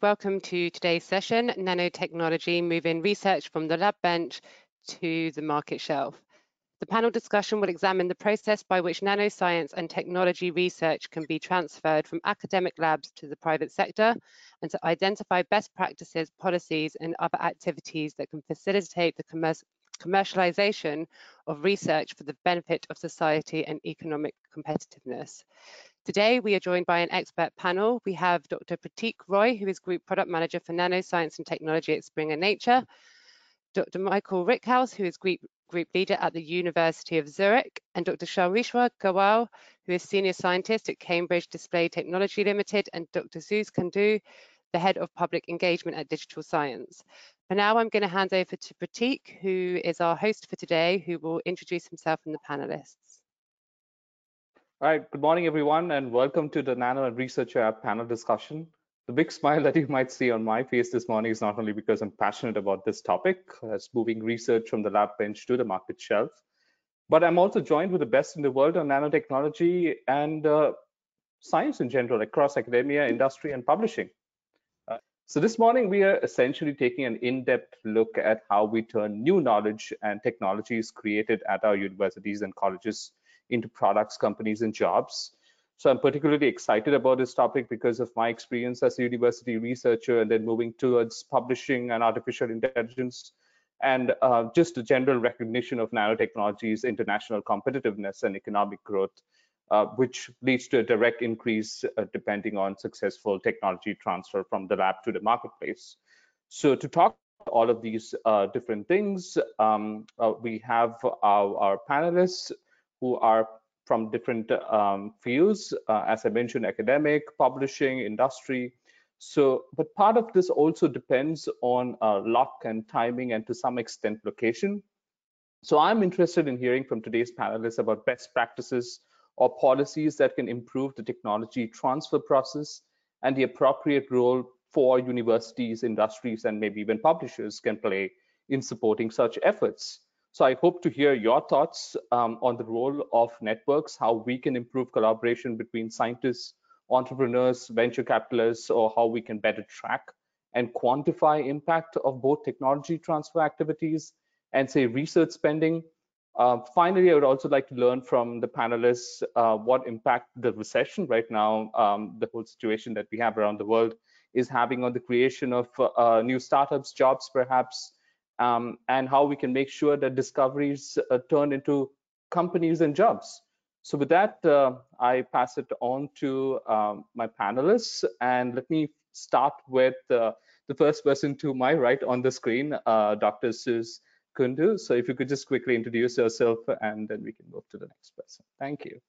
Welcome to today's session, Nanotechnology Moving Research from the Lab Bench to the Market Shelf. The panel discussion will examine the process by which nanoscience and technology research can be transferred from academic labs to the private sector and to identify best practices, policies and other activities that can facilitate the commercialization of research for the benefit of society and economic competitiveness. Today, we are joined by an expert panel. We have Dr. Pratik Roy, who is Group Product Manager for Nanoscience and Technology at Springer Nature, Dr. Michael Rickhaus, who is Group, Group Leader at the University of Zurich, and Dr. Sharishwa Gawel, who is Senior Scientist at Cambridge Display Technology Limited, and Dr. Suze Kundu, the Head of Public Engagement at Digital Science. For now, I'm going to hand over to Pratik, who is our host for today, who will introduce himself and the panelists. All right, good morning, everyone, and welcome to the Nano and Research App panel discussion. The big smile that you might see on my face this morning is not only because I'm passionate about this topic, as moving research from the lab bench to the market shelf, but I'm also joined with the best in the world on nanotechnology and uh, science in general across academia, industry, and publishing. So this morning, we are essentially taking an in-depth look at how we turn new knowledge and technologies created at our universities and colleges into products, companies, and jobs. So I'm particularly excited about this topic because of my experience as a university researcher and then moving towards publishing and artificial intelligence and uh, just the general recognition of nanotechnology's international competitiveness and economic growth uh, which leads to a direct increase uh, depending on successful technology transfer from the lab to the marketplace. So to talk all of these uh, different things, um, uh, we have our, our, panelists who are from different um, fields, uh, as I mentioned, academic, publishing, industry. So, but part of this also depends on luck and timing and to some extent location. So I'm interested in hearing from today's panelists about best practices or policies that can improve the technology transfer process and the appropriate role for universities, industries, and maybe even publishers can play in supporting such efforts. So I hope to hear your thoughts um, on the role of networks, how we can improve collaboration between scientists, entrepreneurs, venture capitalists, or how we can better track and quantify impact of both technology transfer activities and say research spending uh, finally, I would also like to learn from the panelists uh, what impact the recession right now, um, the whole situation that we have around the world, is having on the creation of uh, new startups, jobs perhaps, um, and how we can make sure that discoveries uh, turn into companies and jobs. So with that, uh, I pass it on to um, my panelists, and let me start with uh, the first person to my right on the screen, Dr. Suze Kundu. So if you could just quickly introduce yourself and then we can move to the next person. Thank you.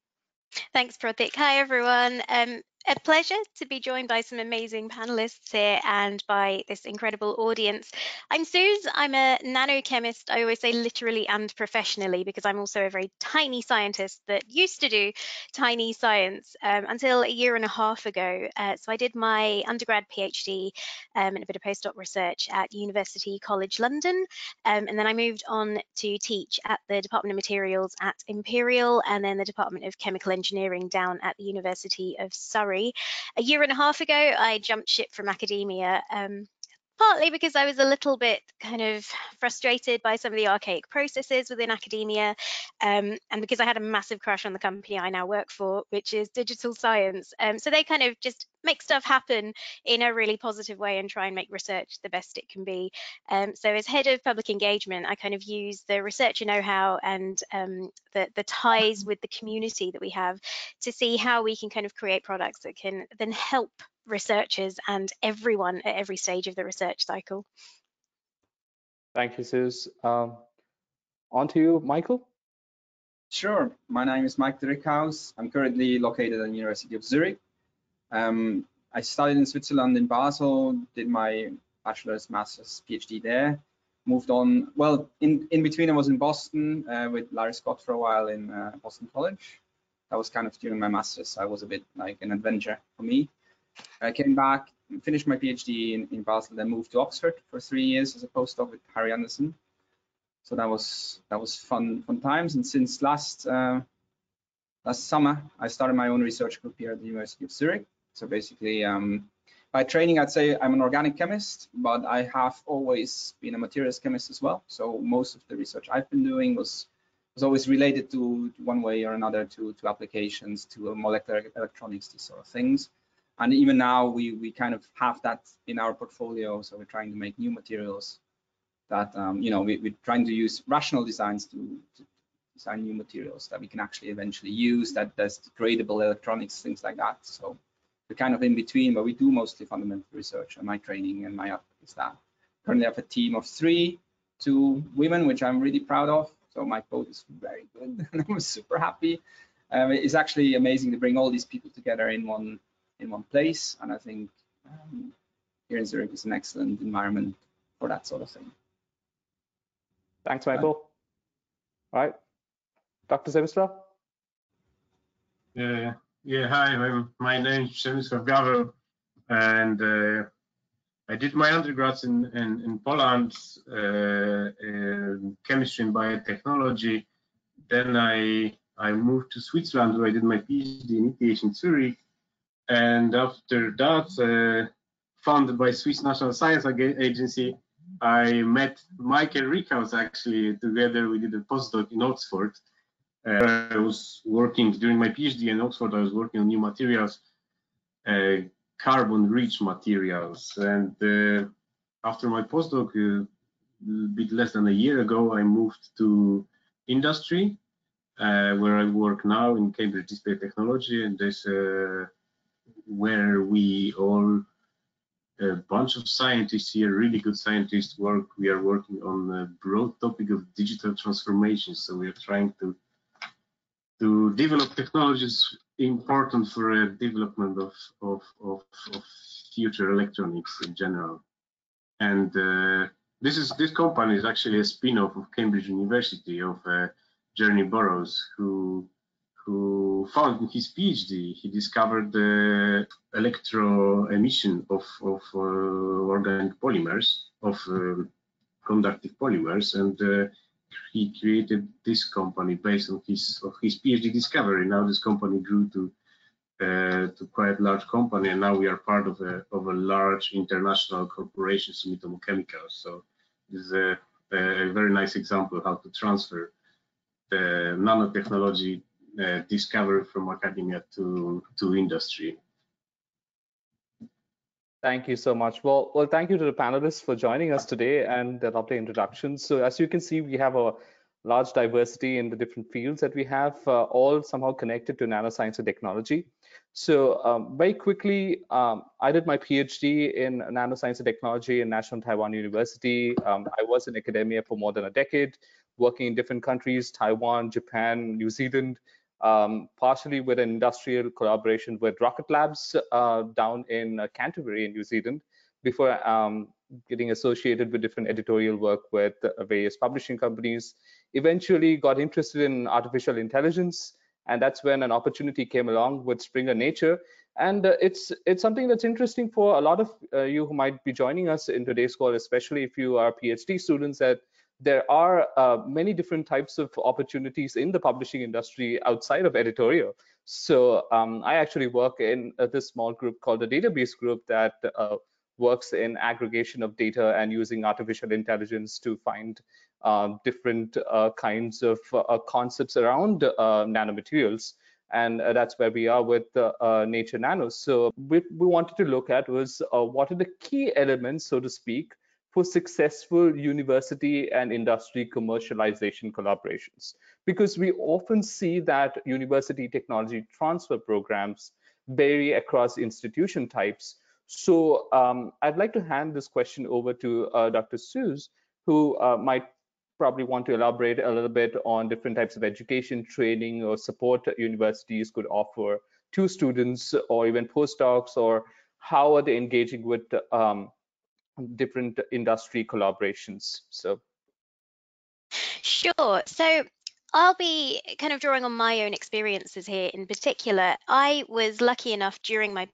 Thanks, Pratik. Hi, everyone. Um, a pleasure to be joined by some amazing panelists here and by this incredible audience. I'm Suze. I'm a nanochemist. I always say literally and professionally because I'm also a very tiny scientist that used to do tiny science um, until a year and a half ago. Uh, so I did my undergrad PhD um, and a bit of postdoc research at University College London. Um, and then I moved on to teach at the Department of Materials at Imperial and then the Department of Chemical Engineering down at the University of Surrey a year and a half ago, I jumped ship from academia. Um, partly because I was a little bit kind of frustrated by some of the archaic processes within academia, um, and because I had a massive crush on the company I now work for, which is Digital Science. Um, so they kind of just make stuff happen in a really positive way and try and make research the best it can be. Um, so as head of public engagement, I kind of use the researcher know-how and um, the, the ties with the community that we have to see how we can kind of create products that can then help researchers and everyone at every stage of the research cycle. Thank you, Suze. Um, on to you, Michael. Sure. My name is Mike Rickhaus. I'm currently located at the University of Zurich. Um, I studied in Switzerland in Basel, did my bachelor's, master's, PhD there. Moved on, well, in, in between I was in Boston uh, with Larry Scott for a while in uh, Boston College. That was kind of during my master's, so I was a bit like an adventure for me. I came back, finished my PhD in, in Basel, then moved to Oxford for three years as a postdoc with Harry Anderson. So that was that was fun fun times. And since last uh, last summer, I started my own research group here at the University of Zurich. So basically, um, by training, I'd say I'm an organic chemist, but I have always been a materials chemist as well. So most of the research I've been doing was was always related to, one way or another to, to applications, to molecular electronics, these sort of things. And even now we, we kind of have that in our portfolio. So we're trying to make new materials that, um, you know, we, we're trying to use rational designs to, to design new materials that we can actually eventually use that does degradable electronics, things like that. So we're kind of in between, but we do mostly fundamental research and my training and my output is that. Currently I have a team of three, two women, which I'm really proud of. So my code is very good and I'm super happy. Um, it's actually amazing to bring all these people together in one in one place. And I think um, here in Zurich is an excellent environment for that sort of thing. Thanks, Michael. All right, Dr. Semstra? Yeah, yeah, hi, my name is Przemysław Gawel, and uh, I did my undergrads in, in, in Poland, uh, in chemistry and biotechnology. Then I, I moved to Switzerland where I did my PhD in ETH in Zurich. And after that, uh, funded by Swiss National Science Agency, I met Michael Rickhaus actually. Together we did a postdoc in Oxford. Uh, I was working during my PhD in Oxford. I was working on new materials, uh, carbon-rich materials. And uh, after my postdoc, uh, a bit less than a year ago, I moved to industry, uh, where I work now in Cambridge Display Technology, and this uh, where we all a bunch of scientists here, really good scientists work. We are working on the broad topic of digital transformation. So we are trying to to develop technologies important for a development of, of, of, of future electronics in general. And uh, this is this company is actually a spin-off of Cambridge University of uh, Jeremy Burroughes, who who found in his PhD he discovered the electro emission of, of uh, organic polymers of uh, conductive polymers and uh, he created this company based on his of his PhD discovery. Now this company grew to uh, to quite large company, and now we are part of a of a large international corporation, Sumitomo Chemicals. So this is a, a very nice example how to transfer the nanotechnology uh, discovery from academia to to industry. Thank you so much. Well, well, thank you to the panelists for joining us today and the lovely introductions. So as you can see, we have a large diversity in the different fields that we have, uh, all somehow connected to nanoscience and technology. So um, very quickly, um, I did my PhD in nanoscience and technology in National Taiwan University. Um, I was in academia for more than a decade, working in different countries, Taiwan, Japan, New Zealand, um, partially with an industrial collaboration with Rocket Labs uh, down in uh, Canterbury in New Zealand before um, getting associated with different editorial work with uh, various publishing companies. Eventually got interested in artificial intelligence and that's when an opportunity came along with Springer Nature. And uh, it's it's something that's interesting for a lot of uh, you who might be joining us in today's call, especially if you are PhD students that there are uh, many different types of opportunities in the publishing industry outside of editorial. So um, I actually work in uh, this small group called the database group that uh, works in aggregation of data and using artificial intelligence to find um, different uh, kinds of uh, concepts around uh, nanomaterials. And that's where we are with Nature Nano. So what we wanted to look at was what are the key elements, so to speak, for successful university and industry commercialization collaborations because we often see that university technology transfer programs vary across institution types. So um, I'd like to hand this question over to uh, Dr. Suze, who uh, might probably want to elaborate a little bit on different types of education, training, or support universities could offer to students or even postdocs, or how are they engaging with um, different industry collaborations. So, sure. So I'll be kind of drawing on my own experiences here in particular. I was lucky enough during my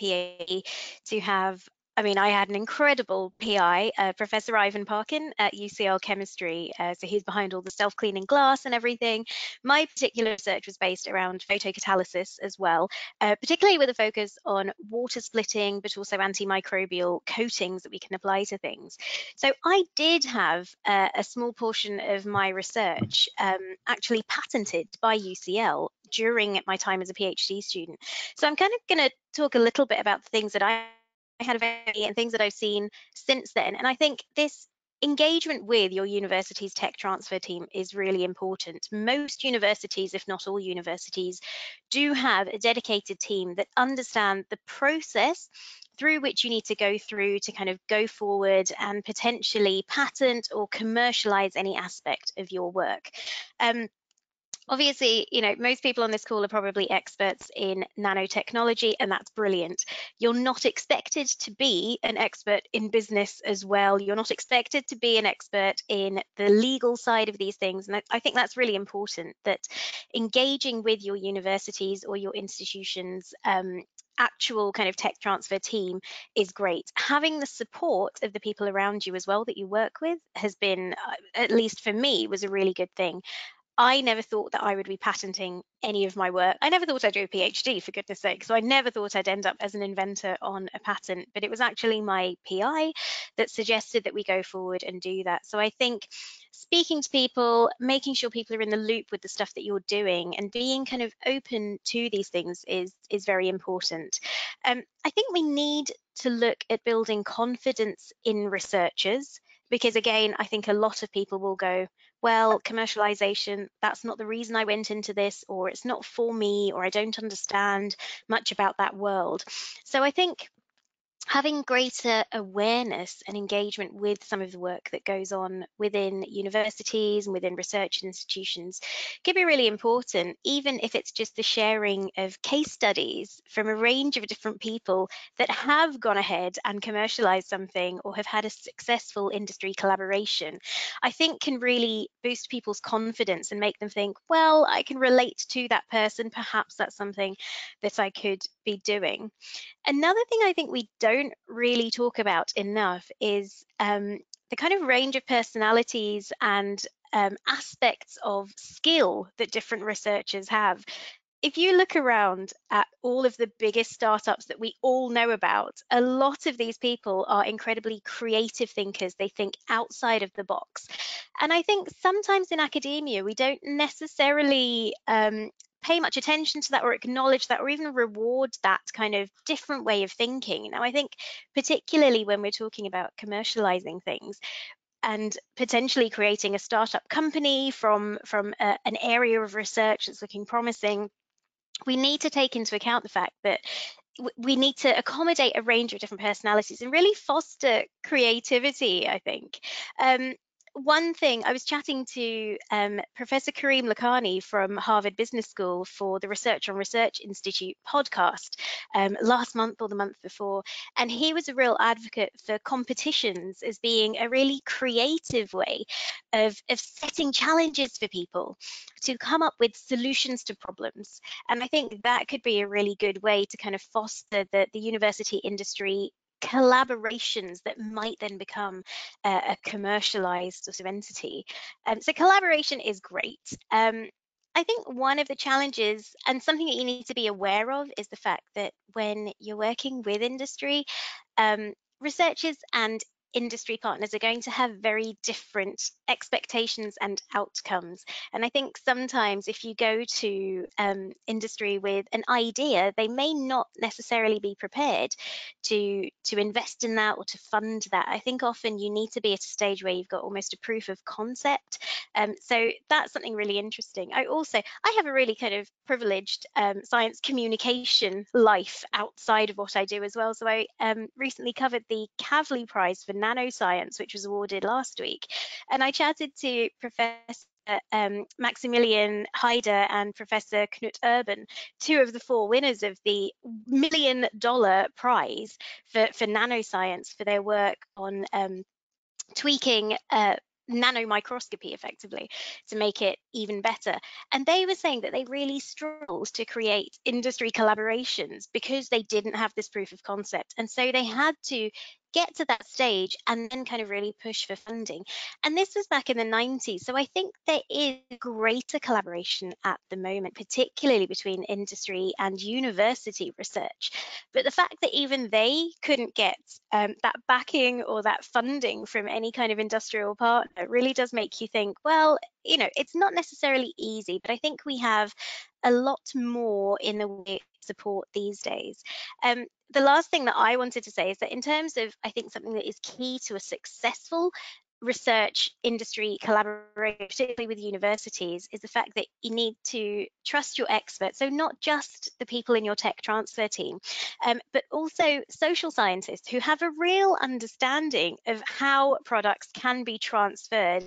PhD to have I mean, I had an incredible PI, uh, Professor Ivan Parkin at UCL Chemistry. Uh, so he's behind all the self-cleaning glass and everything. My particular research was based around photocatalysis as well, uh, particularly with a focus on water splitting, but also antimicrobial coatings that we can apply to things. So I did have uh, a small portion of my research um, actually patented by UCL during my time as a PhD student. So I'm kind of going to talk a little bit about the things that I had of and things that I've seen since then. And I think this engagement with your university's tech transfer team is really important. Most universities, if not all universities, do have a dedicated team that understand the process through which you need to go through to kind of go forward and potentially patent or commercialize any aspect of your work. Um, Obviously, you know, most people on this call are probably experts in nanotechnology, and that's brilliant. You're not expected to be an expert in business as well. You're not expected to be an expert in the legal side of these things. And I think that's really important that engaging with your universities or your institutions um, actual kind of tech transfer team is great. Having the support of the people around you as well that you work with has been, uh, at least for me, was a really good thing. I never thought that I would be patenting any of my work. I never thought I'd do a PhD, for goodness sake. So I never thought I'd end up as an inventor on a patent, but it was actually my PI that suggested that we go forward and do that. So I think speaking to people, making sure people are in the loop with the stuff that you're doing and being kind of open to these things is, is very important. Um, I think we need to look at building confidence in researchers because again, I think a lot of people will go, well, commercialization, that's not the reason I went into this, or it's not for me, or I don't understand much about that world. So I think having greater awareness and engagement with some of the work that goes on within universities and within research institutions can be really important, even if it's just the sharing of case studies from a range of different people that have gone ahead and commercialized something or have had a successful industry collaboration, I think can really boost people's confidence and make them think, well, I can relate to that person. Perhaps that's something that I could be doing. Another thing I think we don't really talk about enough is um, the kind of range of personalities and um, aspects of skill that different researchers have. If you look around at all of the biggest startups that we all know about, a lot of these people are incredibly creative thinkers. They think outside of the box. And I think sometimes in academia, we don't necessarily um, pay much attention to that or acknowledge that or even reward that kind of different way of thinking. Now, I think particularly when we're talking about commercializing things, and potentially creating a startup company from from a, an area of research that's looking promising we need to take into account the fact that we need to accommodate a range of different personalities and really foster creativity i think um, one thing, I was chatting to um, Professor Karim Lakhani from Harvard Business School for the Research on Research Institute podcast um, last month or the month before, and he was a real advocate for competitions as being a really creative way of, of setting challenges for people to come up with solutions to problems. And I think that could be a really good way to kind of foster the, the university industry collaborations that might then become a, commercialized sort of entity. Um, so collaboration is great. Um, I think one of the challenges and something that you need to be aware of is the fact that when you're working with industry, um, researchers and industry partners are going to have very different expectations and outcomes. And I think sometimes if you go to um, industry with an idea, they may not necessarily be prepared to, to invest in that or to fund that. I think often you need to be at a stage where you've got almost a proof of concept. Um, so that's something really interesting. I also, I have a really kind of privileged um, science communication life outside of what I do as well. So I um, recently covered the Kavli Prize for nanoscience, which was awarded last week. And I chatted to Professor um, Maximilian Haider and Professor Knut Urban, two of the four winners of the million dollar prize for, for nanoscience for their work on um, tweaking uh, nano microscopy effectively to make it even better. And they were saying that they really struggled to create industry collaborations because they didn't have this proof of concept. And so they had to get to that stage and then kind of really push for funding. And this was back in the 90s. So I think there is greater collaboration at the moment, particularly between industry and university research. But the fact that even they couldn't get um, that backing or that funding from any kind of industrial partner really does make you think, well, you know, it's not necessarily easy, but I think we have a lot more in the way support these days. Um, the last thing that I wanted to say is that in terms of, I think something that is key to a successful research industry collaboration, particularly with universities, is the fact that you need to trust your experts. So not just the people in your tech transfer team, um, but also social scientists who have a real understanding of how products can be transferred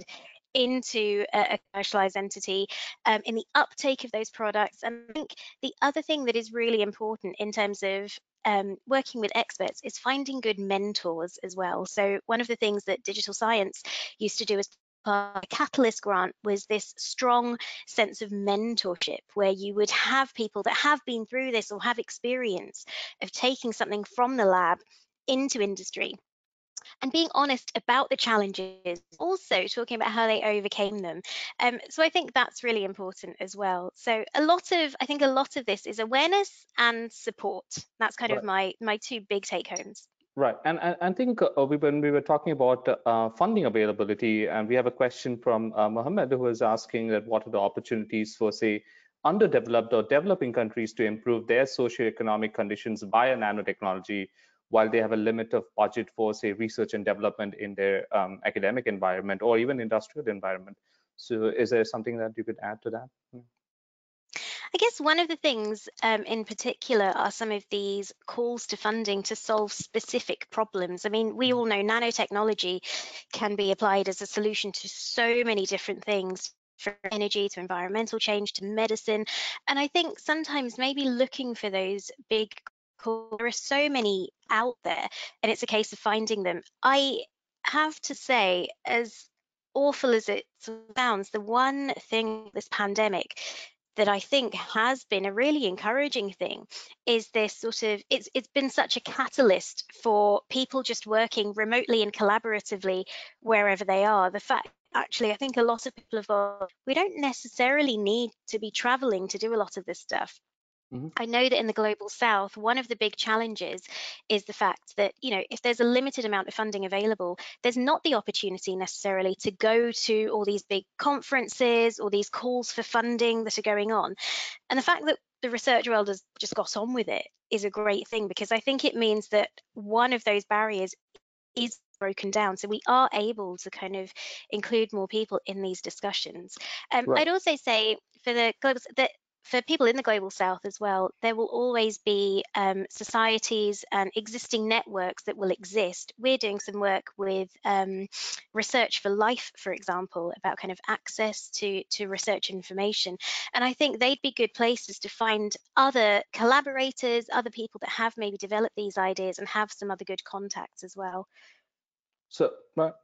into a, a commercialized entity um, in the uptake of those products. And I think the other thing that is really important in terms of um, working with experts is finding good mentors as well. So one of the things that digital science used to do as part of a Catalyst grant was this strong sense of mentorship where you would have people that have been through this or have experience of taking something from the lab into industry and being honest about the challenges, also talking about how they overcame them. Um, so I think that's really important as well. So a lot of, I think a lot of this is awareness and support. That's kind right. of my my two big take homes. Right, and I think uh, we, when we were talking about uh, funding availability, and we have a question from uh, Mohammed who is asking that what are the opportunities for, say, underdeveloped or developing countries to improve their socioeconomic conditions via nanotechnology while they have a limit of budget for say research and development in their um, academic environment or even industrial environment so is there something that you could add to that hmm. I guess one of the things um, in particular are some of these calls to funding to solve specific problems. I mean, we hmm. all know nanotechnology can be applied as a solution to so many different things from energy to environmental change to medicine. And I think sometimes maybe looking for those big there are so many out there, and it's a case of finding them. I have to say, as awful as it sounds, the one thing this pandemic that I think has been a really encouraging thing is this sort of it's it's been such a catalyst for people just working remotely and collaboratively wherever they are. The fact actually I think a lot of people have gone, we don't necessarily need to be traveling to do a lot of this stuff. Mm-hmm. I know that in the global south, one of the big challenges is the fact that, you know, if there's a limited amount of funding available, there's not the opportunity necessarily to go to all these big conferences or these calls for funding that are going on. And the fact that the research world has just got on with it is a great thing because I think it means that one of those barriers is broken down. So we are able to kind of include more people in these discussions. Um, right. I'd also say for the global that for people in the global south as well, there will always be um, societies and existing networks that will exist. We're doing some work with um, Research for Life, for example, about kind of access to, to research information. And I think they'd be good places to find other collaborators, other people that have maybe developed these ideas and have some other good contacts as well. So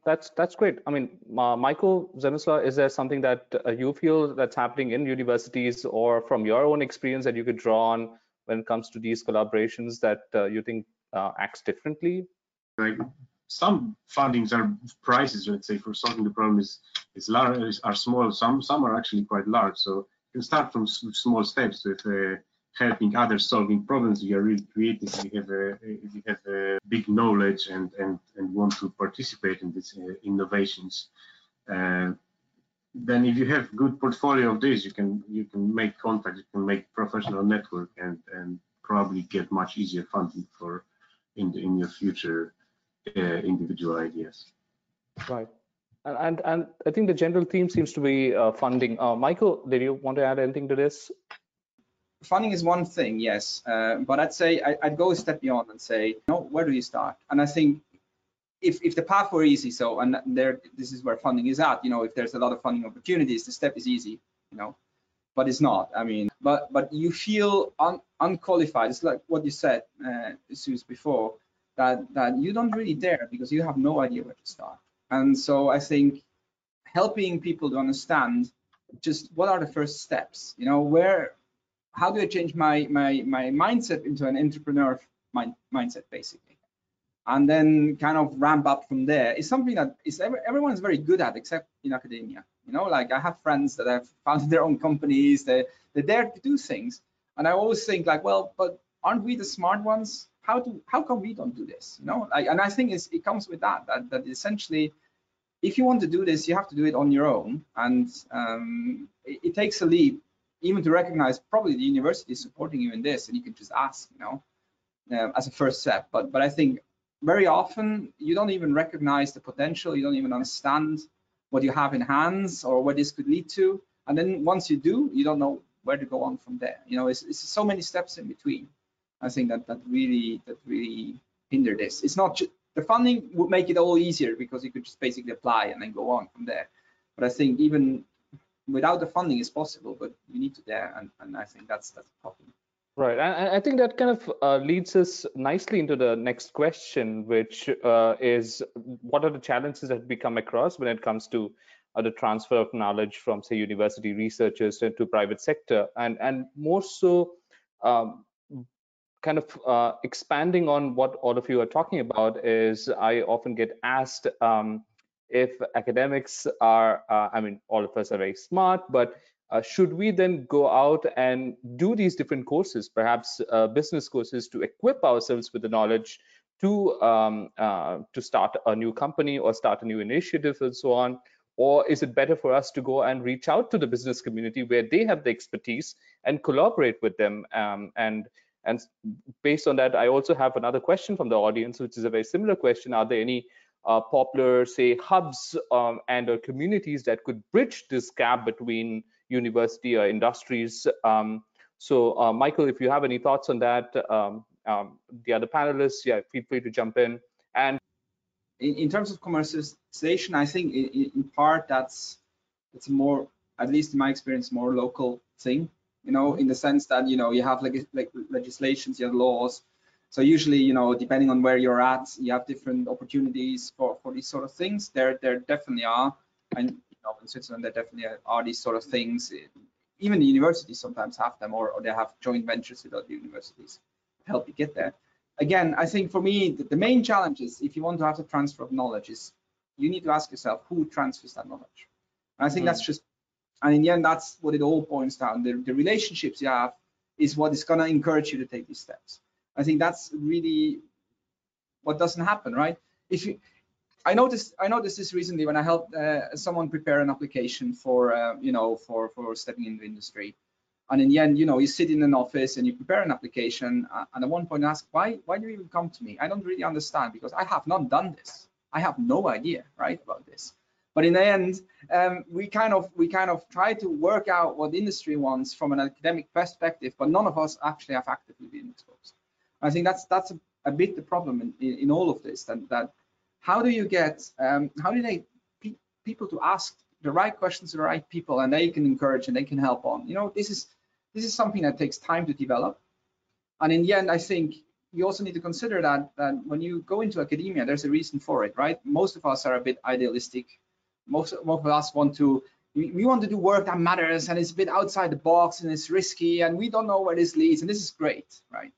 that's that's great. I mean, uh, Michael Zemislav, is there something that uh, you feel that's happening in universities or from your own experience that you could draw on when it comes to these collaborations that uh, you think uh, acts differently? Like some fundings are prices, let's say, for solving the problem is is large, are small. Some some are actually quite large. So you can start from small steps with uh, helping others solving problems, you are really creative, you have a, have a big knowledge and, and, and want to participate in these uh, innovations. Uh, then if you have good portfolio of this, you can you can make contact you can make professional network and, and probably get much easier funding for in the, in your future uh, individual ideas. Right. And, and, and I think the general theme seems to be uh, funding. Uh, Michael, did you want to add anything to this? Funding is one thing, yes, uh, but I'd say I, would go a step beyond and say, you know, where do you start? And I think if if the path were easy, so and there, this is where funding is at. You know, if there's a lot of funding opportunities, the step is easy. You know, but it's not. I mean, but but you feel un, unqualified. It's like what you said, uh, Suze, before that that you don't really dare because you have no idea where to start. And so I think helping people to understand just what are the first steps. You know, where, how do I change my my my mindset into an entrepreneur mind, mindset, basically, and then kind of ramp up from there. Is something that is every, everyone's very good at, except in academia. You know, like I have friends that have founded their own companies. They they dare to do things, and I always think like, well, but aren't we the smart ones? How do how come we don't do this? You know, like, and I think it comes with that that that essentially, if you want to do this, you have to do it on your own, and um, it, it takes a leap even to recognize probably the university is supporting you in this, and you can just ask, you know, uh, as a first step. But but I think very often you don't even recognize the potential, you don't even understand what you have in hands or what this could lead to, and then once you do, you don't know where to go on from there. You know, it's, it's so many steps in between. I think that that really that really hinder this. It's not just the funding would make it all easier because you could just basically apply and then go on from there. But I think even without the funding is possible, but you need to there, and, and I think that's that's a problem. Right, and I think that kind of uh, leads us nicely into the next question, which uh, is what are the challenges that we come across when it comes to uh, the transfer of knowledge from, say, university researchers to, private sector, and and more so, um, kind of uh, expanding on what all of you are talking about is I often get asked um, if academics are, uh, I mean, all of us are very smart, but uh, should we then go out and do these different courses, perhaps uh, business courses, to equip ourselves with the knowledge to um, uh, to start a new company or start a new initiative and so on? Or is it better for us to go and reach out to the business community where they have the expertise and collaborate with them? Um, and and based on that, I also have another question from the audience, which is a very similar question. Are there any uh, popular, say, hubs um, and or communities that could bridge this gap between university or industries. Um, so, uh, Michael, if you have any thoughts on that, um, um, the other panelists, yeah, feel free to jump in. And in, in terms of commercialization, I think in, in part that's it's more, at least in my experience, more local thing. You know, in the sense that you know you have like, like legislations, you have laws. So usually, you know, depending on where you're at, you have different opportunities for for these sort of things. There there definitely are, and you know, in Switzerland, there definitely are these sort of things. Even the universities sometimes have them, or, or they have joint ventures with other universities to help you get there. Again, I think for me, the, the main challenge is if you want to have the transfer of knowledge is you need to ask yourself who transfers that knowledge. And I think mm. that's just, and in the end, that's what it all points down. The, the relationships you have is what is going to encourage you to take these steps. I think that's really what doesn't happen, right? If you I noticed I noticed this recently when I helped uh, someone prepare an application for uh, you know for for stepping into industry, and in the end you know you sit in an office and you prepare an application uh, and at one point ask why why do you even come to me? I don't really understand because I have not done this. I have no idea right about this. But in the end, um, we kind of we kind of try to work out what industry wants from an academic perspective, but none of us actually have actively been exposed. I think that's that's a, a bit the problem in, in, in all of this that that how do you get um, how do they pe people to ask the right questions to the right people and they can encourage and they can help on? You know this is this is something that takes time to develop. And in the end i think you also need to consider that that when you go into academia there's a reason for it right? Most of us are a bit idealistic. Most, most of us want to we, we want to do work that matters and it's a bit outside the box and it's risky and we don't know where this leads and this is great right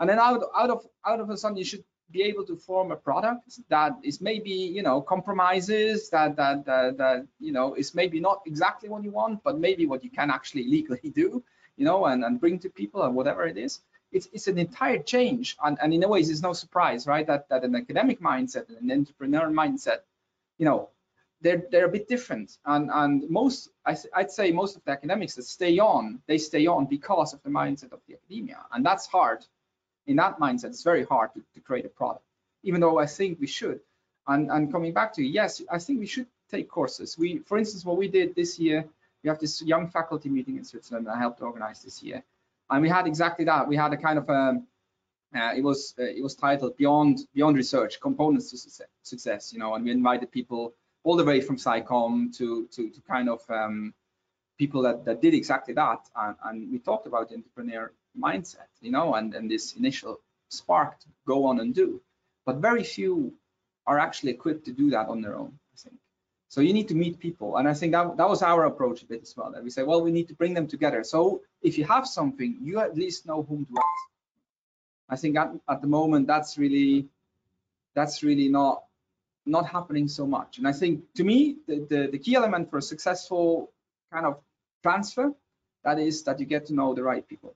and then out, out of out of a sudden you should be able to form a product that is maybe you know compromises that that that, that you know is maybe not exactly what you want but maybe what you can actually legally do you know and, and bring to people and whatever it is. It's, it's an entire change. And, and in a way it's no surprise right that that an academic mindset and an entrepreneur mindset you know they're they're a bit different. And and most I, i'd say most of the academics that stay on they stay on because of the mindset of the academia. And that's hard in that mindset, it's very hard to, to create a product, even though I think we should. And, and coming back to you, yes, I think we should take courses. We, for instance, what we did this year, we have this young faculty meeting in Switzerland that I helped organize this year, and we had exactly that. We had a kind of um, uh, it was uh, it was titled Beyond Beyond Research: Components to Success. You know, and we invited people all the way from SciComm to to, to kind of um, people that, that did exactly that, and, and we talked about entrepreneur mindset, you know, and, and this initial spark to go on and do. But very few are actually equipped to do that on their own, I think. So you need to meet people. And I think that, that was our approach a bit as well. That we say, well, we need to bring them together. So if you have something, you at least know whom to ask. I think at, at the moment that's really that's really not not happening so much. And I think to me, the, the, the key element for a successful kind of transfer, that is that you get to know the right people.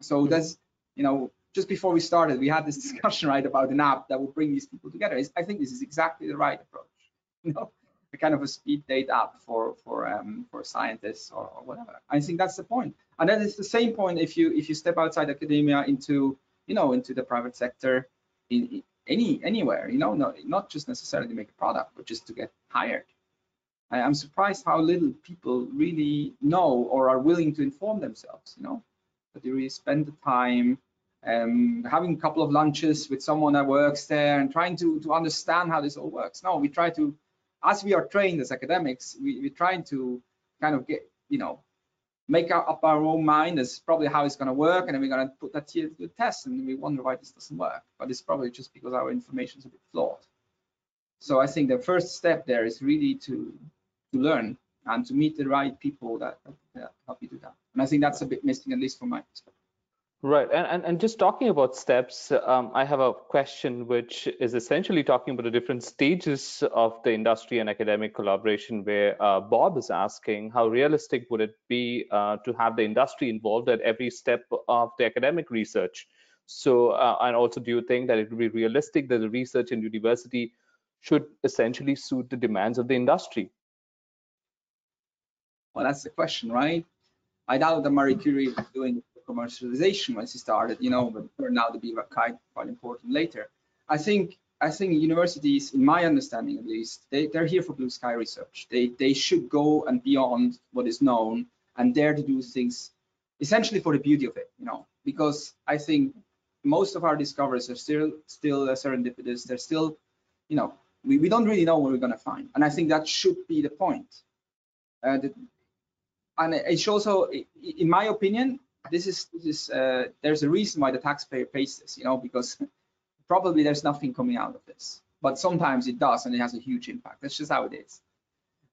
So that's, you know, just before we started, we had this discussion, right, about an app that would bring these people together. It's- I think this is exactly the right approach. You know, a kind of a speed date app for for um, for scientists or, or whatever. I think that's the point. And then it's the same point if you if you step outside academia into you know into the private sector in, in any anywhere. You know, not not just necessarily to make a product, but just to get hired. I, I'm surprised how little people really know or are willing to inform themselves. You know, that they really spend the time um, having a couple of lunches with someone that works there and trying to to understand how this all works. No, we try to, as we are trained as academics, we, we're trying to kind of get, you know, make up up our own mind as probably how it's going to work, and then we're going to put that to the test, and we wonder why this doesn't work. But it's probably just because our information is a bit flawed. So I think the first step there is really to to learn and to meet the right people that, that help you do that. And I think that's a bit missing, at least from my perspective. Right, and, and, and just talking about steps, um, I have a question which is essentially talking about the different stages of the industry and academic collaboration where uh, Bob is asking how realistic would it be uh, to have the industry involved at every step of the academic research? So, uh, and also do you think that it would be realistic that the research in university should essentially suit the demands of the industry? Well, that's the question, right? I doubt that Marie Curie was doing commercialization when she started, you know, but turned out to be quite quite important later. I think I think universities, in my understanding at least, they, they're here for blue sky research. They they should go and beyond what is known and dare to do things essentially for the beauty of it, you know, because I think most of our discoveries are still still uh, serendipitous. They're still, you know, we, we don't really know what we're to find. And I think that should be the point. Uh, the, and it should also, in my opinion, this is this is uh, there's a reason why the taxpayer pays this, you know, because probably there's nothing coming out of this, but sometimes it does, and it has a huge impact. That's just how it is.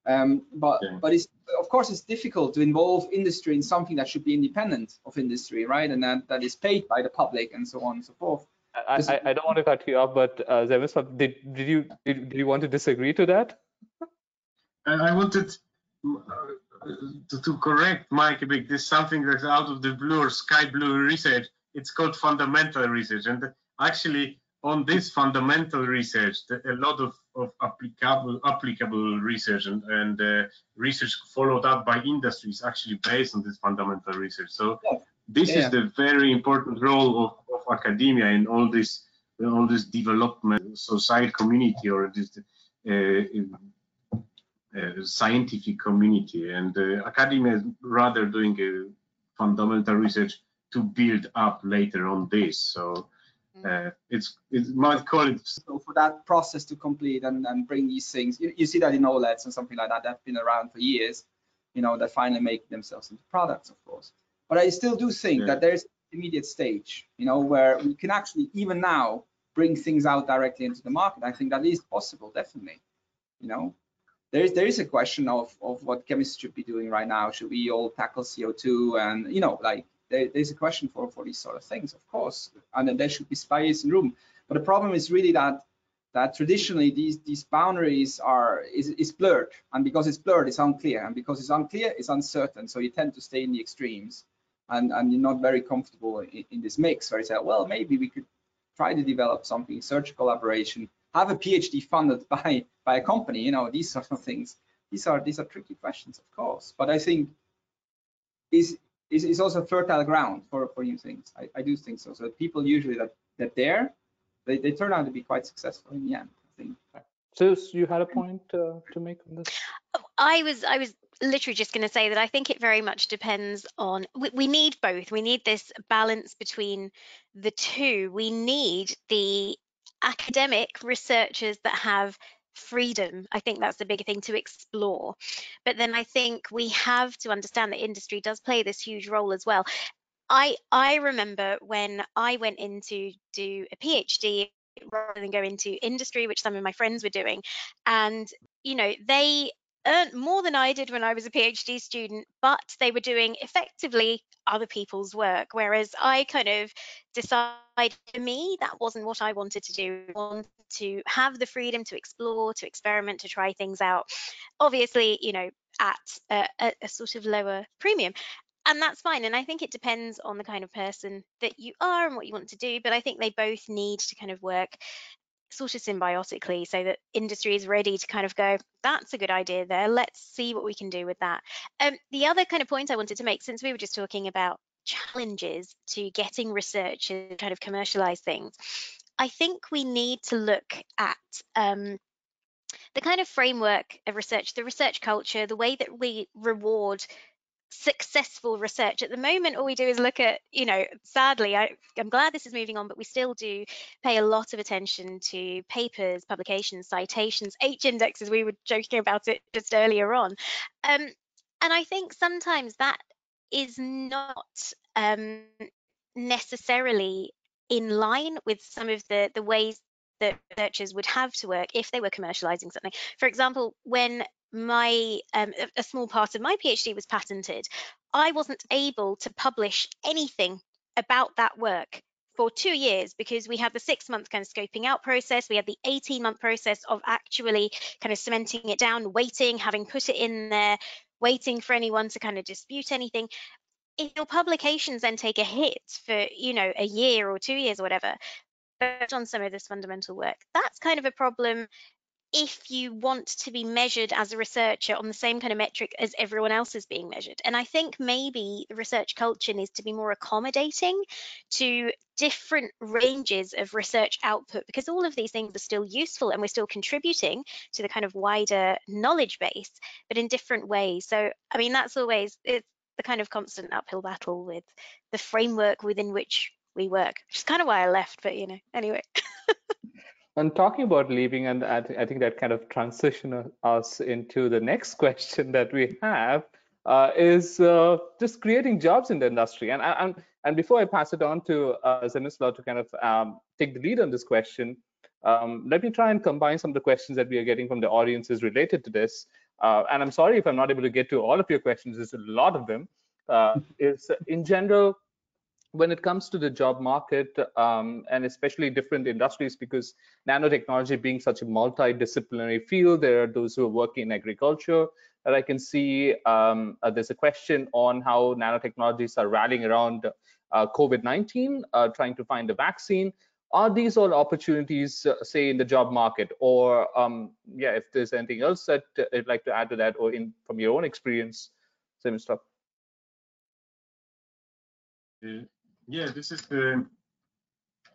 Um, but Yeah. but it's of course it's difficult to involve industry in something that should be independent of industry, right? And that, that is paid by the public and so on and so forth. I, I, I don't want to cut you off, but uh, Zemislav, did, did you did, did you want to disagree to that? And I wanted uh, to, to correct Mike a bit. This is something that's out of the blue or sky blue research. It's called fundamental research, and actually on this fundamental research, a lot of, of applicable applicable research and, and uh, research followed up by industry is actually based on this fundamental research. So Yeah. this Yeah. is the very important role of, of academia in all this all this development society community or this uh, scientific community and uh, academia is rather doing a fundamental research to build up later on this so uh, it's it might call it So for that process to complete and, and bring these things, you, you see that in OLEDs and something like that that have been around for years, you know, that finally make themselves into products, of course. But I still do think Yeah. that there's immediate stage, you know, where we can actually even now bring things out directly into the market. I think that is possible, definitely. You know, there is there is a question of of what chemists should be doing right now. Should we all tackle CO2 and you know, like there, there's a question for for these sort of things, of course, and then there should be space and room. But the problem is really that that traditionally these these boundaries are is, is blurred, and because it's blurred, it's unclear, and because it's unclear, it's uncertain. So you tend to stay in the extremes, and and you're not very comfortable in, in this mix where you say, well, maybe we could try to develop something, search collaboration, have a PhD funded by by a company. You know, these sort of things. These are these are tricky questions, of course. But I think is is, is also fertile ground for for new things. I, I do think so. So people usually that that there, they, they turn out to be quite successful in the end. I think. So you had a point uh, to make on this? I was I was literally just going to say that I think it very much depends on we, we need both. We need this balance between the two. We need the academic researchers that have freedom. I think that's the bigger thing to explore. But then I think we have to understand that industry does play this huge role as well. I I remember when I went in to do a PhD rather than go into industry, which some of my friends were doing. And, you know, they earned more than I did when I was a PhD student, but they were doing effectively other people's work. Whereas I kind of decided for me that wasn't what I wanted to do. I wanted to have the freedom to explore, to experiment, to try things out. Obviously, you know, at a, a, a sort of lower premium and that's fine and i think it depends on the kind of person that you are and what you want to do but i think they both need to kind of work sort of symbiotically so that industry is ready to kind of go that's a good idea there. Let's see what we can do with that. Um, the other kind of point i wanted to make since we were just talking about challenges to getting research and kind of commercialize things i think we need to look at um, the kind of framework of research the research culture the way that we reward successful research. At the moment all we do is look at you know sadly I, i'm glad this is moving on but we still do pay a lot of attention to papers publications citations h indexes. We were joking about it just earlier on. Um, and i think sometimes that is not um, necessarily in line with some of the the ways that researchers would have to work if they were commercializing something. For example, when my um, a small part of my PhD was patented, I wasn't able to publish anything about that work for two years because we had the six month kind of scoping out process, we had the 18 month process of actually kind of cementing it down, waiting, having put it in there, waiting for anyone to kind of dispute anything. If your publications then take a hit for, you know, a year or two years or whatever, but on some of this fundamental work, that's kind of a problem if you want to be measured as a researcher on the same kind of metric as everyone else is being measured. And I think maybe the research culture needs to be more accommodating to different ranges of research output because all of these things are still useful and we're still contributing to the kind of wider knowledge base, but in different ways. So, I mean, that's always it's the kind of constant uphill battle with the framework within which we work, which is kind of why I left, but you know, anyway. And talking about leaving, and I, th I think that kind of transition us into the next question that we have uh, is uh, just creating jobs in the industry. And and and before I pass it on to uh, to kind of um, take the lead on this question, um, let me try and combine some of the questions that we are getting from the audiences related to this. Uh, and I'm sorry if I'm not able to get to all of your questions. There's a lot of them. Uh, is in general, when it comes to the job market um, and especially different industries because nanotechnology being such a multidisciplinary field there are those who are working in agriculture that i can see um, uh, there's a question on how nanotechnologies are rallying around uh, covid-19 uh, trying to find a vaccine. Are these all opportunities uh, say in the job market? Or um, yeah if there's anything else that uh, you'd like to add to that or in from your own experience same stuff this is the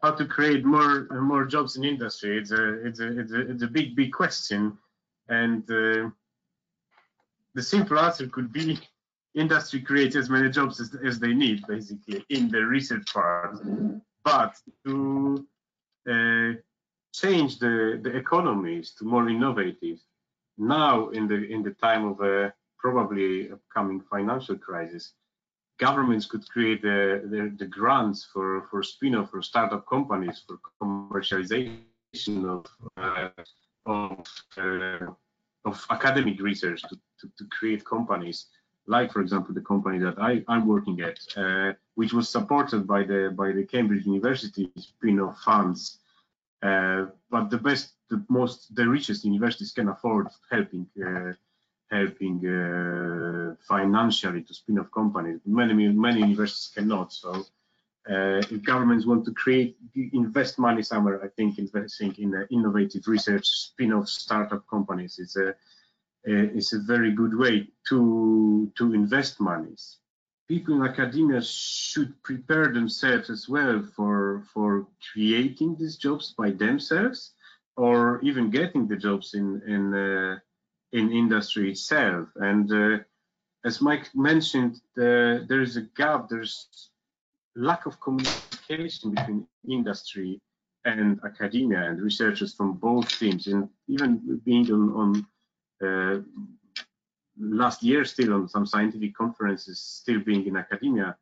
how to create more more jobs in industry. It's a it's a it's a, it's a big big question, and uh, the simple answer could be industry creates as many jobs as, as they need, basically, in the research part. But to uh, change the the economies to more innovative now in the in the time of a probably upcoming financial crisis governments could create the, the, the grants for, for spin-off for startup companies for commercialization of, uh, of, uh, of academic research to, to, to, create companies. Like for example the company that I, I'm working at uh, which was supported by the by the Cambridge University spin-off funds uh, but the best the most the richest universities can afford helping uh, helping uh, financially to spin-off companies. Many many universities cannot. So uh, if governments want to create invest money somewhere, I think investing in uh, innovative research spin-off startup companies is a is a very good way to to invest monies. People in academia should prepare themselves as well for for creating these jobs by themselves, or even getting the jobs in in uh, in industry itself. And uh, as Mike mentioned, the, there is a gap, there's lack of communication between industry and academia and researchers from both teams. And even being on, on uh, last year still on some scientific conferences, still being in academia,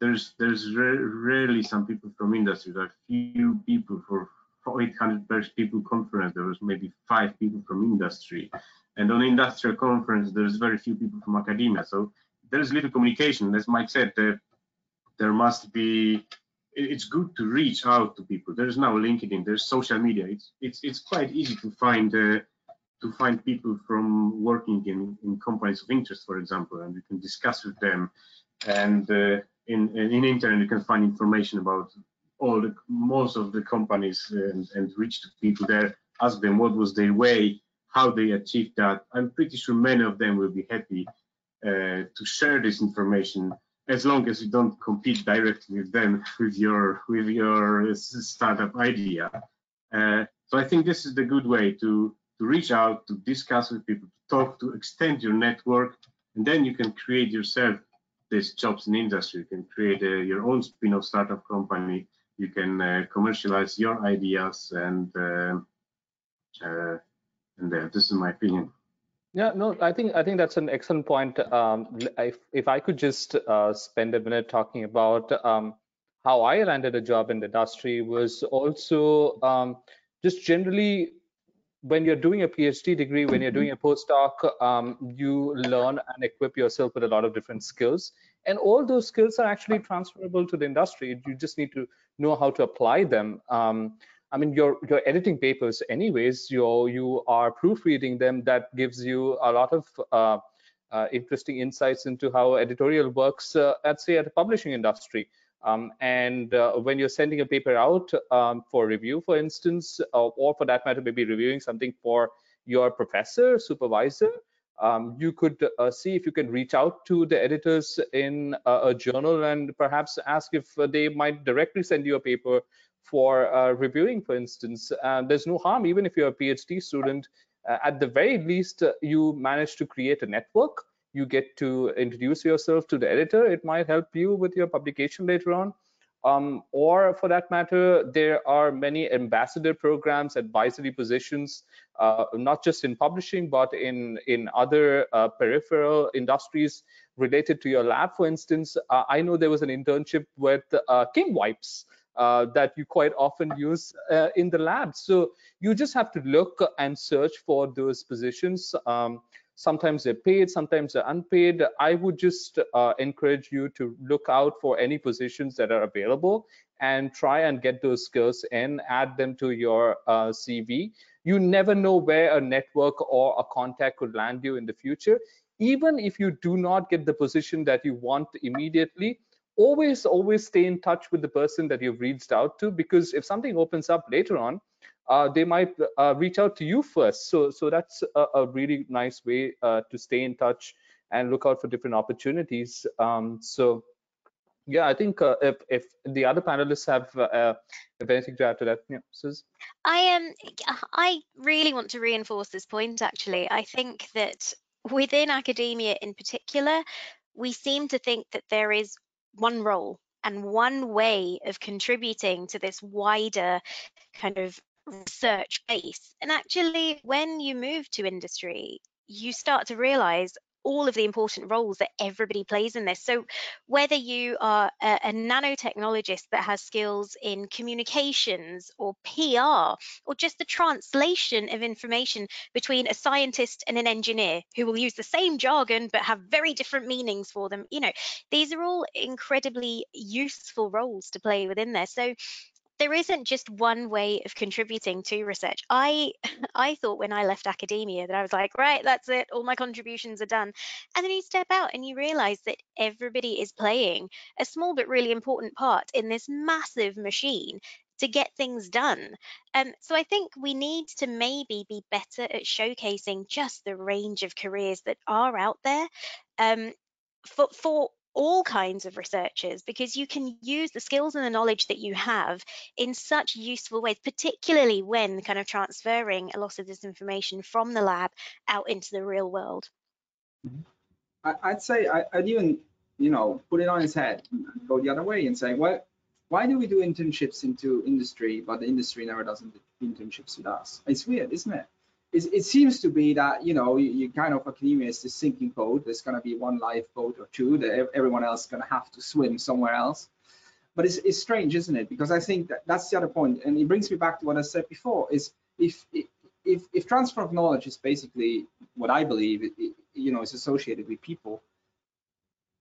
there's there's rarely some people from industry. There are few people for 800 people conference, there was maybe five people from industry. And on industrial conference, there's very few people from academia. So there's little communication. As Mike said, there must be, it's good to reach out to people. There's now LinkedIn, there's social media. It's, it's, it's quite easy to find uh, to find people from working in, in companies of interest, for example, and you can discuss with them. And uh, in, in internet, you can find information about all the most of the companies and, and reach to people there, ask them what was their way, how they achieved that. I'm pretty sure many of them will be happy uh, to share this information as long as you don't compete directly with them with your with your startup idea. Uh, so I think this is the good way to to reach out, to discuss with people, to talk, to extend your network, and then you can create yourself these jobs in industry. You can create a, your own spin-off startup company. You can uh, commercialize your ideas, and uh, and uh, this is my opinion. Yeah, no, I think I think that's an excellent point. Um, if if I could just uh, spend a minute talking about um, how I landed a job in the industry was also um, just generally when you're doing a PhD degree, when you're doing a postdoc, um, you learn and equip yourself with a lot of different skills. And all those skills are actually transferable to the industry. You just need to know how to apply them. I mean, you're you're editing papers anyways. You you are proofreading them. That gives you a lot of uh, uh, interesting insights into how editorial works uh, at say at a publishing industry. Um, and uh, when you're sending a paper out um, for review, for instance, or for that matter, maybe reviewing something for your professor, supervisor, um, you could uh, see if you can reach out to the editors in a journal and perhaps ask if they might directly send you a paper for uh, reviewing, for instance. there's no harm, even if you're a PhD student, uh, at the very least, uh, you manage to create a network you get to introduce yourself to the editor. It might help you with your publication later on. Um, or for that matter, there are many ambassador programs, advisory positions, uh, not just in publishing, but in, in other uh, peripheral industries related to your lab. For instance, uh, I know there was an internship with uh, Kimwipes uh, that you quite often use uh, in the lab. So you just have to look and search for those positions. Um, sometimes they're paid sometimes they're unpaid i would just uh, encourage you to look out for any positions that are available and try and get those skills and add them to your uh, cv you never know where a network or a contact could land you in the future even if you do not get the position that you want immediately always always stay in touch with the person that you've reached out to because if something opens up later on uh, they might uh, reach out to you first. So, so that's a, a really nice way uh, to stay in touch and look out for different opportunities. Um, so, yeah, I think uh, if, if the other panelists have uh, anything to add to that, yeah, Suze. I am. Um, I really want to reinforce this point. Actually, I think that within academia, in particular, we seem to think that there is one role and one way of contributing to this wider kind of research base. And actually, when you move to industry, you start to realize all of the important roles that everybody plays in this. So, whether you are a, a, nanotechnologist that has skills in communications or PR, or just the translation of information between a scientist and an engineer who will use the same jargon but have very different meanings for them, you know, these are all incredibly useful roles to play within there. So, there isn't just one way of contributing to research. I I thought when I left academia that I was like, right, that's it, all my contributions are done. And then you step out and you realize that everybody is playing a small but really important part in this massive machine to get things done. Um, so I think we need to maybe be better at showcasing just the range of careers that are out there. Um, for, for all kinds of researchers because you can use the skills and the knowledge that you have in such useful ways, particularly when kind of transferring a lot of this information from the lab out into the real world. I'd say I, would even, you know, put it on its head, go the other way and say, well, why do we do internships into industry, but the industry never does internships with us? It's weird, isn't it? It, it seems to be that you know you, you kind of academia is the sinking boat. There's going to be one lifeboat or two that everyone else is going to have to swim somewhere else. but it's, it's strange, isn't it? Because I think that that's the other point, and it brings me back to what I said before: is if if if transfer of knowledge is basically what I believe, it, you know, is associated with people.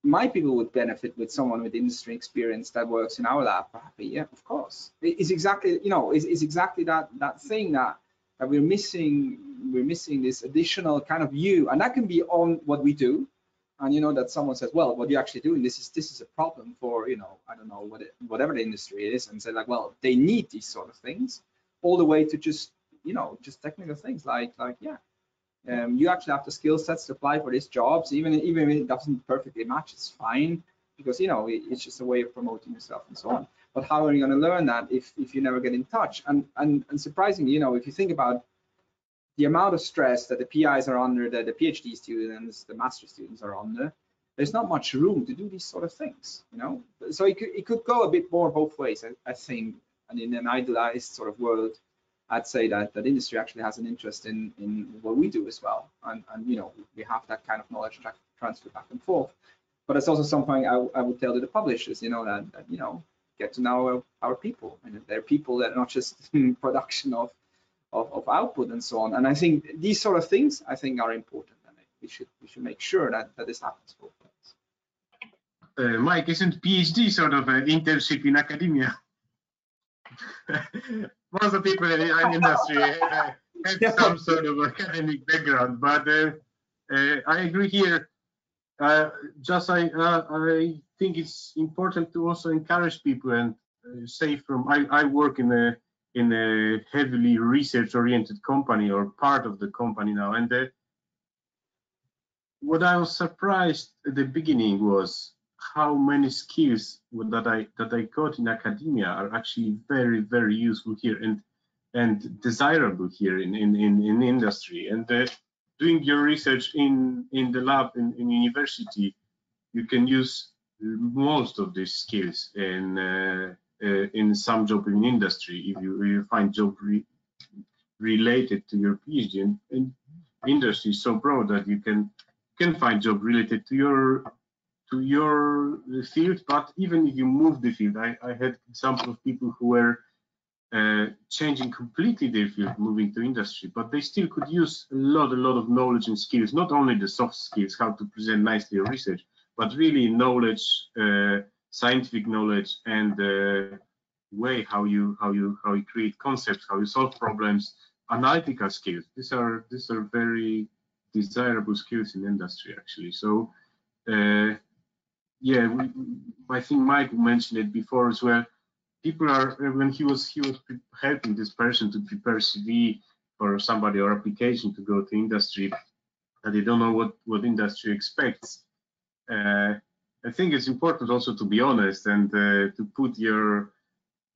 My people would benefit with someone with industry experience that works in our lab. Yeah, of course. It's exactly, you know, it's, it's exactly that that thing that that we're missing. We're missing this additional kind of view, and that can be on what we do, and you know that someone says, well, what you're actually doing, this is this is a problem for you know, I don't know what it, whatever the industry is, and say like, well, they need these sort of things, all the way to just you know just technical things like like yeah, um, you actually have the skill sets to apply for these jobs, even even if it doesn't perfectly match, it's fine. Because you know it, it's just a way of promoting yourself and so on. But how are you going to learn that if if you never get in touch? And and and surprisingly, you know, if you think about the amount of stress that the PIs are under, that the PhD students, the master students are under, there's not much room to do these sort of things, you know. So it could it could go a bit more both ways, I, I think. And in an idealized sort of world, I'd say that that industry actually has an interest in in what we do as well, and and you know we have that kind of knowledge tra transfer back and forth. But it's also something I, I would tell to the publishers, you know, that, that you know get to know our, our people, and they're people that are not just production of of, of output and so on. And I think these sort of things I think are important, and we should we should make sure that that this happens both ways. Uh, Mike, isn't PhD sort of an internship in academia? Most of the people in the industry uh, have yeah. some sort of academic background, but uh, uh I agree here. Uh, just I uh, I think it's important to also encourage people and say from I, I work in a in a heavily research oriented company or part of the company now and the, what I was surprised at the beginning was how many skills that I that I got in academia are actually very very useful here and and desirable here in in in, in industry. And uh, doing your research in in the lab in, in university you can use most of these skills in uh, uh, in some job in industry if you, you find job re related to your PhD and, and, industry is so broad that you can can find job related to your to your field but even if you move the field I, I had example of people who were uh, changing completely their field moving to industry but they still could use a lot a lot of knowledge and skills not only the soft skills how to present nicely your research but really knowledge uh, scientific knowledge and the way how you how you how you create concepts, how you solve problems, analytical skills. These are these are very desirable skills in industry actually. So uh, yeah, we, I think Mike mentioned it before as well. People are when he was he was helping this person to prepare CV for somebody or application to go to industry that they don't know what what industry expects. Uh, I think it's important also to be honest and uh, to put your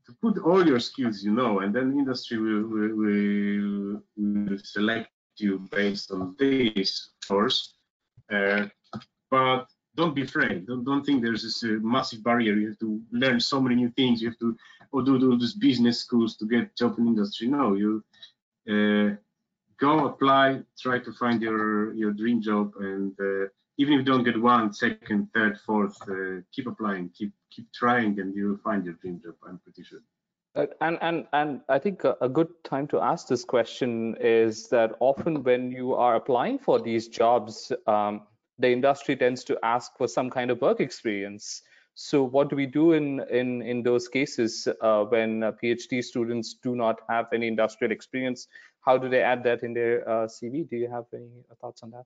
to put all your skills you know, and then industry will, will, will select you based on this, of course. Uh, but don't be afraid. Don't, don't think there's this uh, massive barrier. You have to learn so many new things. You have to or do, do this business schools to get job in industry. No, you uh, go apply, try to find your your dream job, and uh, even if you don't get one, second, third, fourth, uh, keep applying, keep keep trying, and you'll find your dream job. I'm pretty sure. Uh, and and and I think a, good time to ask this question is that often when you are applying for these jobs, um, the industry tends to ask for some kind of work experience. So what do we do in in in those cases uh, when uh, PhD students do not have any industrial experience? How do they add that in their uh, CV? Do you have any thoughts on that?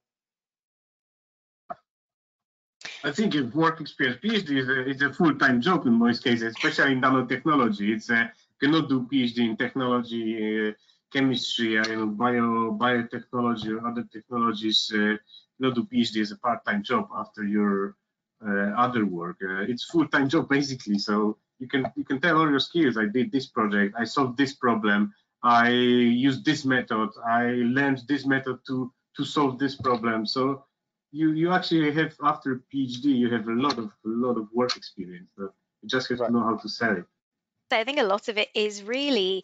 I think a work experience PhD is a, is a full-time job in most cases, especially in nanotechnology. It's a, cannot do PhD in technology, uh, chemistry, uh, bio biotechnology or other technologies. Cannot do PhD as a part-time job after your uh, other work. Uh, it's full-time job basically. So you can you can tell all your skills. I did this project. I solved this problem. I used this method. I learned this method to to solve this problem. So you you actually have after PhD you have a lot of a lot of work experience. But you just have right. to know how to sell it. I think a lot of it is really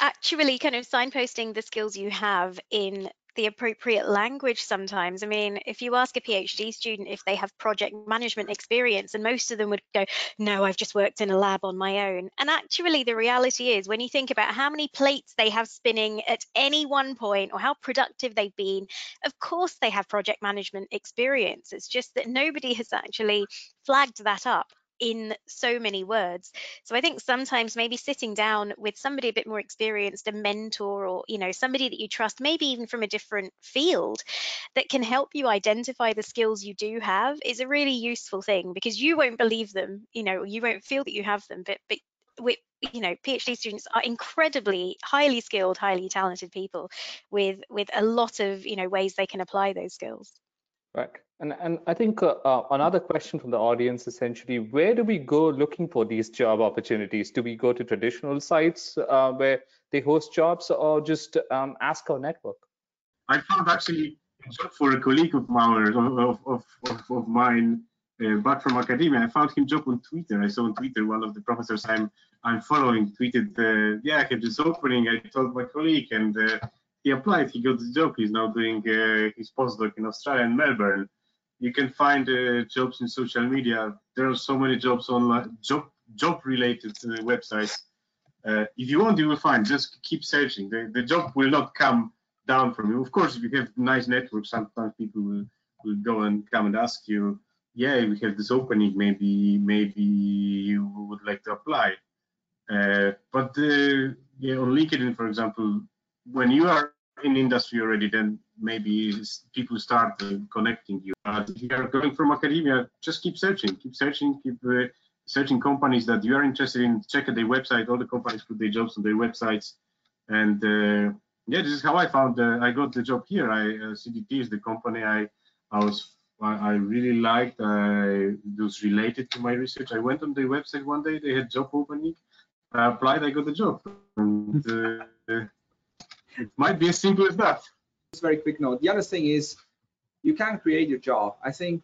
actually kind of signposting the skills you have in the appropriate language sometimes. I mean, if you ask a PhD student if they have project management experience, and most of them would go, No, I've just worked in a lab on my own. And actually, the reality is, when you think about how many plates they have spinning at any one point or how productive they've been, of course they have project management experience. It's just that nobody has actually flagged that up in so many words. So I think sometimes maybe sitting down with somebody a bit more experienced, a mentor or, you know, somebody that you trust, maybe even from a different field that can help you identify the skills you do have is a really useful thing because you won't believe them, you know, you won't feel that you have them, but, but with you know phd students are incredibly highly skilled highly talented people with with a lot of you know ways they can apply those skills Right. And, and I think uh, uh, another question from the audience essentially, where do we go looking for these job opportunities? Do we go to traditional sites uh, where they host jobs or just um, ask our network? I found actually a job for a colleague of mine, of, of, of, of mine uh, back from academia. I found him job on Twitter. I saw on Twitter one of the professors I'm I'm following tweeted, uh, yeah, I have this opening. I told my colleague and uh, he applied, he got the job. He's now doing his postdoc in Australia in Melbourne. You can find uh, jobs in social media. There are so many jobs online, job job related uh, websites. Uh, if you want, you will find. Just keep searching. The, the job will not come down from you. Of course, if you have nice network, sometimes people will, will go and come and ask you, yeah, we have this opening. Maybe maybe you would like to apply. Uh, but uh, yeah, on LinkedIn, for example, when you are in industry already, then maybe people start uh, connecting you. Uh, if you are going from academia, just keep searching, keep searching, keep uh, searching companies that you are interested in. Check their website. All the companies put their jobs on their websites, and uh, yeah, this is how I found. Uh, I got the job here. I uh, CDT is the company I I was I really liked. I was related to my research. I went on their website one day. They had job opening. I applied. I got the job. And, it might be as simple as that. Very quick note. The other thing is you can create your job. I think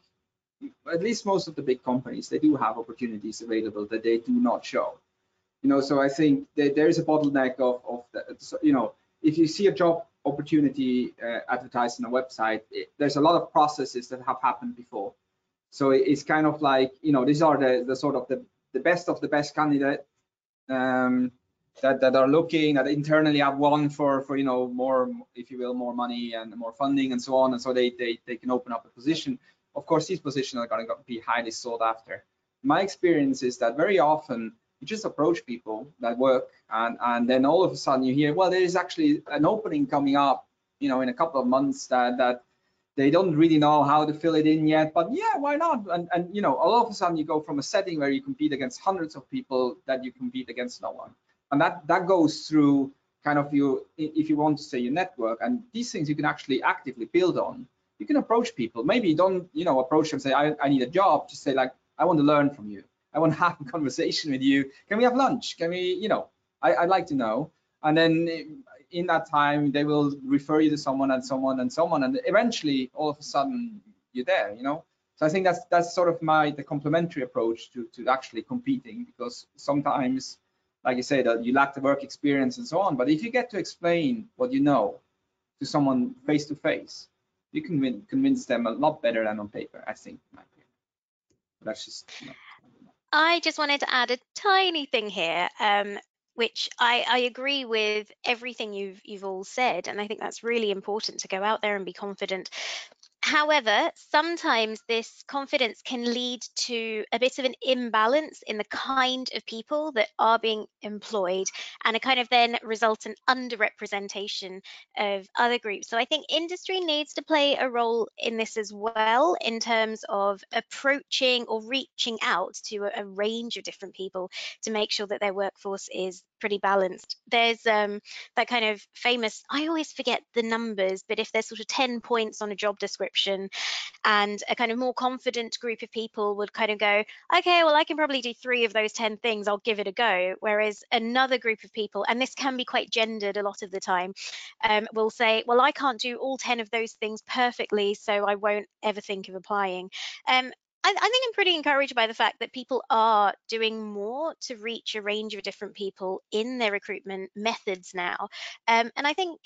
at least most of the big companies, they do have opportunities available that they do not show. You know, so I think there is a bottleneck of, of the, you know, if you see a job opportunity uh, advertised on a website, it, there's a lot of processes that have happened before. So it's kind of like, you know, these are the, the sort of the, the best of the best candidate. Um, that, that are looking that internally have won for for you know more if you will more money and more funding and so on. And so they they, they can open up a position. Of course these positions are going to be highly sought after. My experience is that very often you just approach people that work and and then all of a sudden you hear well there is actually an opening coming up you know in a couple of months that that they don't really know how to fill it in yet but yeah why not? And and you know all of a sudden you go from a setting where you compete against hundreds of people that you compete against no one and that that goes through kind of your if you want to say your network and these things you can actually actively build on. You can approach people. Maybe don't you know approach them say I, I need a job just say like i want to learn from you. I want to have a conversation with you. Can we have lunch? Can we you know I, i'd like to know. And then in that time they will refer you to someone and someone and someone and eventually all of a sudden you're there you know? So i think that's that's sort of my the complementary approach to to actually competing because sometimes like you say, that you lack the work experience and so on. But if you get to explain what you know to someone face to face, you can win, convince them a lot better than on paper, I think. That's just. You know. I just wanted to add a tiny thing here, um, which I, I, agree with everything you've you've all said, and I think that's really important to go out there and be confident. However, sometimes this confidence can lead to a bit of an imbalance in the kind of people that are being employed and a kind of then resultant underrepresentation of other groups. So I think industry needs to play a role in this as well in terms of approaching or reaching out to a, a range of different people to make sure that their workforce is pretty balanced. There's um, that kind of famous, I always forget the numbers, but if there's sort of 10 points on a job description and a kind of more confident group of people would kind of go, okay, well, I can probably do three of those 10 things, I'll give it a go. Whereas another group of people, and this can be quite gendered a lot of the time, um, will say, well, I can't do all 10 of those things perfectly, so I won't ever think of applying. Um, I, I, think I'm pretty encouraged by the fact that people are doing more to reach a range of different people in their recruitment methods now. Um, and I think,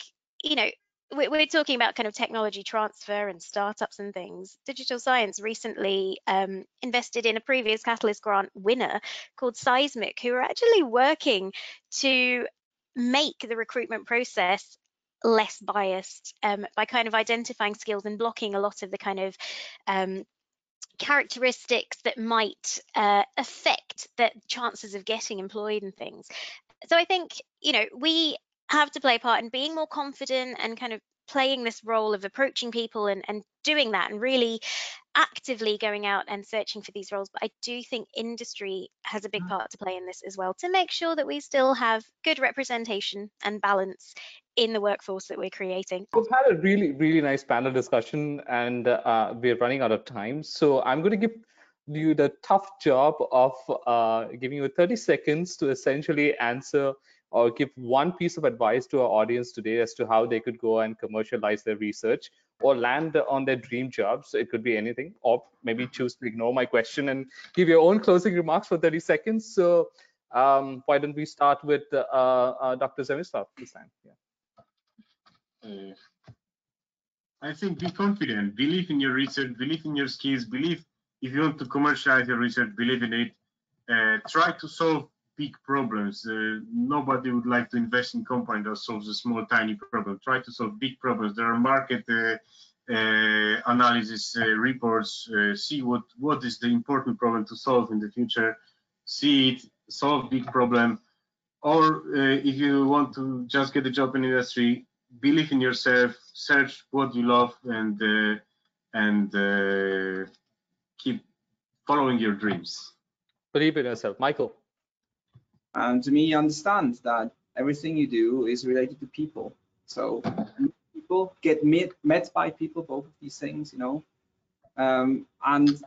you know, we're talking about kind of technology transfer and startups and things. Digital Science recently um, invested in a previous Catalyst grant winner called Seismic, who are actually working to make the recruitment process less biased um, by kind of identifying skills and blocking a lot of the kind of um, characteristics that might uh, affect the chances of getting employed and things. So I think, you know, we have to play a part in being more confident and kind of playing this role of approaching people and, and doing that and really actively going out and searching for these roles. But I do think industry has a big mm. part to play in this as well to make sure that we still have good representation and balance in the workforce that we're creating. We've had a really, really nice panel discussion and uh, we're running out of time. So I'm going to give you the tough job of uh, giving you 30 seconds to essentially answer or give one piece of advice to our audience today as to how they could go and commercialize their research or land on their dream job. So it could be anything, or maybe choose to ignore my question and give your own closing remarks for 30 seconds. So um, why don't we start with uh, uh, Dr. Przemyslaw this time? Yeah. Uh, I think be confident, believe in your research, believe in your skills, believe if you want to commercialize your research, believe in it. Uh, try to solve big problems. Uh, nobody would like to invest in company that solves a small, tiny problem. Try to solve big problems. There are market uh, uh, analysis uh, reports. Uh, see what what is the important problem to solve in the future. See it, solve big problem. Or uh, if you want to just get a job in industry, believe in yourself. Search what you love and and keep following your dreams. Believe in yourself, Michael. And to me, you understand that everything you do is related to people. So people get met, met by people, both of these things, you know, um, and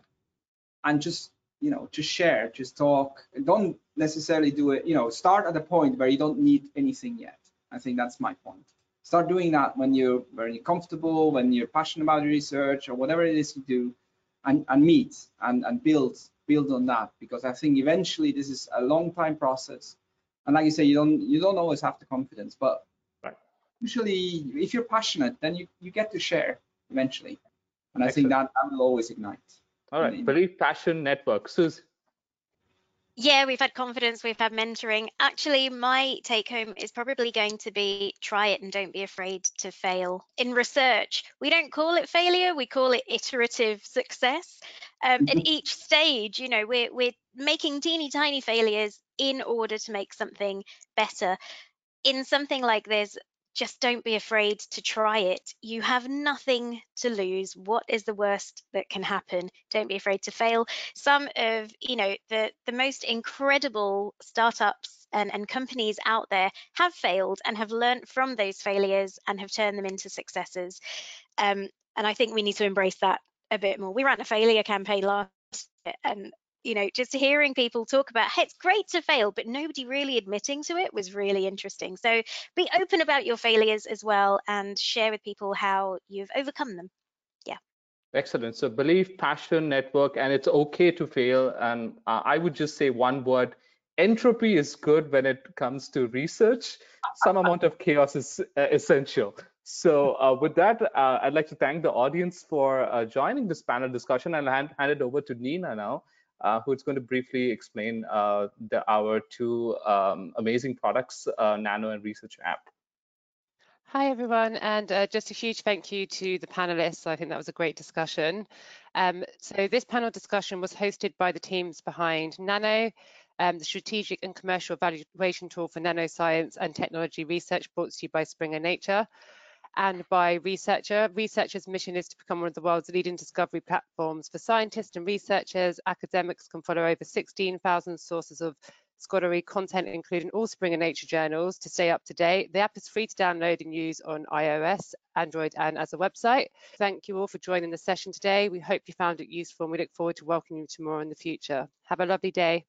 and just you know just share, just talk. Don't necessarily do it. You know, start at a point where you don't need anything yet. I think that's my point. Start doing that when you're very comfortable, when you're passionate about research or whatever it is you do, and and meet and and build build on that because I think eventually this is a long time process. And like you say, you don't you don't always have the confidence, but right. usually if you're passionate, then you, you get to share eventually. And I think that, that will always ignite. All right, believe passion network. Suze. Yeah, we've had confidence, we've had mentoring. Actually, my take home is probably going to be try it and don't be afraid to fail. In research, we don't call it failure, we call it iterative success. Um, mm-hmm. At each stage, you know, we're, we're making teeny tiny failures in order to make something better. In something like this, just don't be afraid to try it. You have nothing to lose. What is the worst that can happen? Don't be afraid to fail. Some of, you know, the, the most incredible startups and, and companies out there have failed and have learned from those failures and have turned them into successes. Um, and I think we need to embrace that a bit more. We ran a failure campaign last year and you know, just hearing people talk about, hey, it's great to fail, but nobody really admitting to it was really interesting. So be open about your failures as well and share with people how you've overcome them. Yeah. Excellent. So believe, passion, network, and it's okay to fail. And uh, I would just say one word entropy is good when it comes to research. Some amount of chaos is uh, essential. So uh, with that, uh, I'd like to thank the audience for uh, joining this panel discussion. I'll hand, hand it over to Nina now uh, who's going to briefly explain uh, the, our two um, amazing products, uh, Nano and Research App. Hi, everyone, and uh, just a huge thank you to the panelists. I think that was a great discussion. Um, so this panel discussion was hosted by the teams behind Nano, um, the strategic and commercial evaluation tool for nanoscience and technology research brought to you by Springer Nature and by Researcher. Researcher's mission is to become one of the world's leading discovery platforms for scientists and researchers. Academics can follow over 16,000 sources of scholarly content, including all Springer Nature journals, to stay up to date. The app is free to download and use on iOS, Android, and as a website. Thank you all for joining the session today. We hope you found it useful and we look forward to welcoming you to more in the future. Have a lovely day.